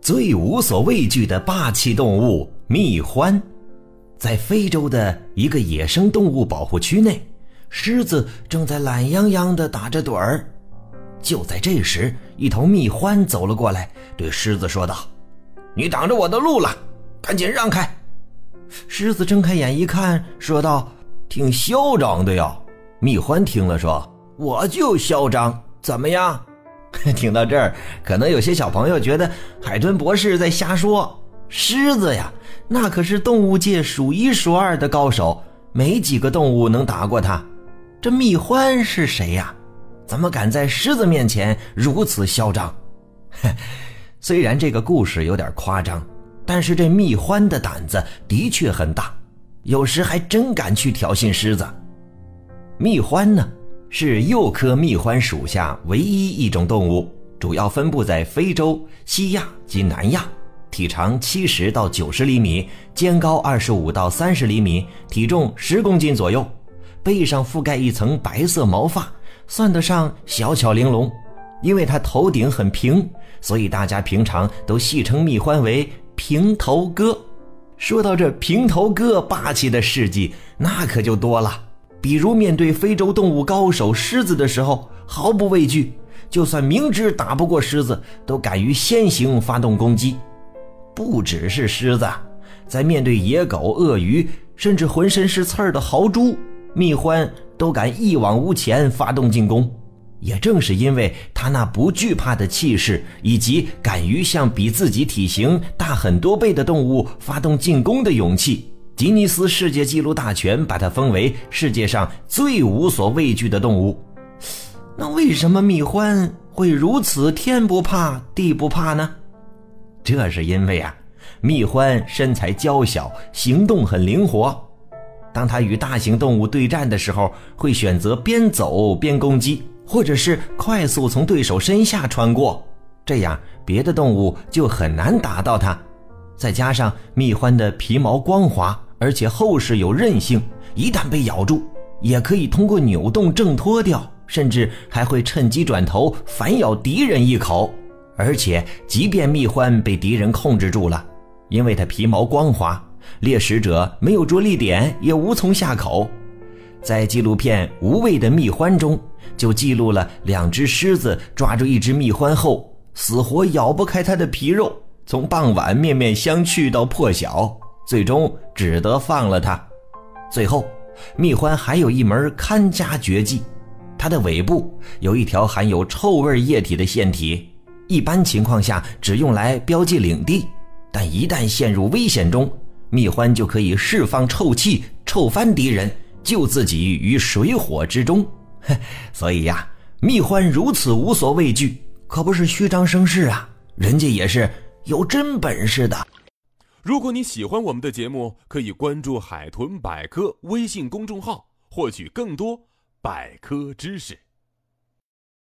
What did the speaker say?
最无所畏惧的霸气动物蜜獾，在非洲的一个野生动物保护区内，狮子正在懒洋洋地打着盹儿。就在这时，一头蜜獾走了过来，对狮子说道：“你挡着我的路了，赶紧让开！”狮子睁开眼一看，说道：“挺嚣张的呀。”蜜獾听了说：“我就嚣张，怎么样？” 听到这儿，可能有些小朋友觉得海豚博士在瞎说。狮子呀，那可是动物界数一数二的高手，没几个动物能打过它。这蜜獾是谁呀？怎么敢在狮子面前如此嚣张？虽然这个故事有点夸张，但是这蜜獾的胆子的确很大，有时还真敢去挑衅狮子。蜜獾呢？是鼬科蜜獾属下唯一一种动物，主要分布在非洲、西亚及南亚，体长七十到九十厘米，肩高二十五到三十厘米，体重十公斤左右，背上覆盖一层白色毛发，算得上小巧玲珑。因为它头顶很平，所以大家平常都戏称蜜獾为“平头哥”。说到这“平头哥”霸气的事迹，那可就多了。比如面对非洲动物高手狮子的时候，毫不畏惧，就算明知打不过狮子，都敢于先行发动攻击。不只是狮子，在面对野狗、鳄鱼，甚至浑身是刺儿的豪猪，蜜獾都敢一往无前发动进攻。也正是因为他那不惧怕的气势，以及敢于向比自己体型大很多倍的动物发动进攻的勇气。吉尼斯世界纪录大全把它封为世界上最无所畏惧的动物。那为什么蜜獾会如此天不怕地不怕呢？这是因为啊，蜜獾身材娇小，行动很灵活。当它与大型动物对战的时候，会选择边走边攻击，或者是快速从对手身下穿过，这样别的动物就很难打到它。再加上蜜獾的皮毛光滑。而且厚实有韧性，一旦被咬住，也可以通过扭动挣脱掉，甚至还会趁机转头反咬敌人一口。而且，即便蜜獾被敌人控制住了，因为它皮毛光滑，猎食者没有着力点也无从下口。在纪录片《无畏的蜜獾》中，就记录了两只狮子抓住一只蜜獾后，死活咬不开它的皮肉，从傍晚面面相觑到破晓。最终只得放了它。最后，蜜獾还有一门看家绝技，它的尾部有一条含有臭味液体的腺体，一般情况下只用来标记领地，但一旦陷入危险中，蜜獾就可以释放臭气，臭翻敌人，救自己于水火之中。所以呀，蜜獾如此无所畏惧，可不是虚张声势啊，人家也是有真本事的。如果你喜欢我们的节目，可以关注“海豚百科”微信公众号，获取更多百科知识。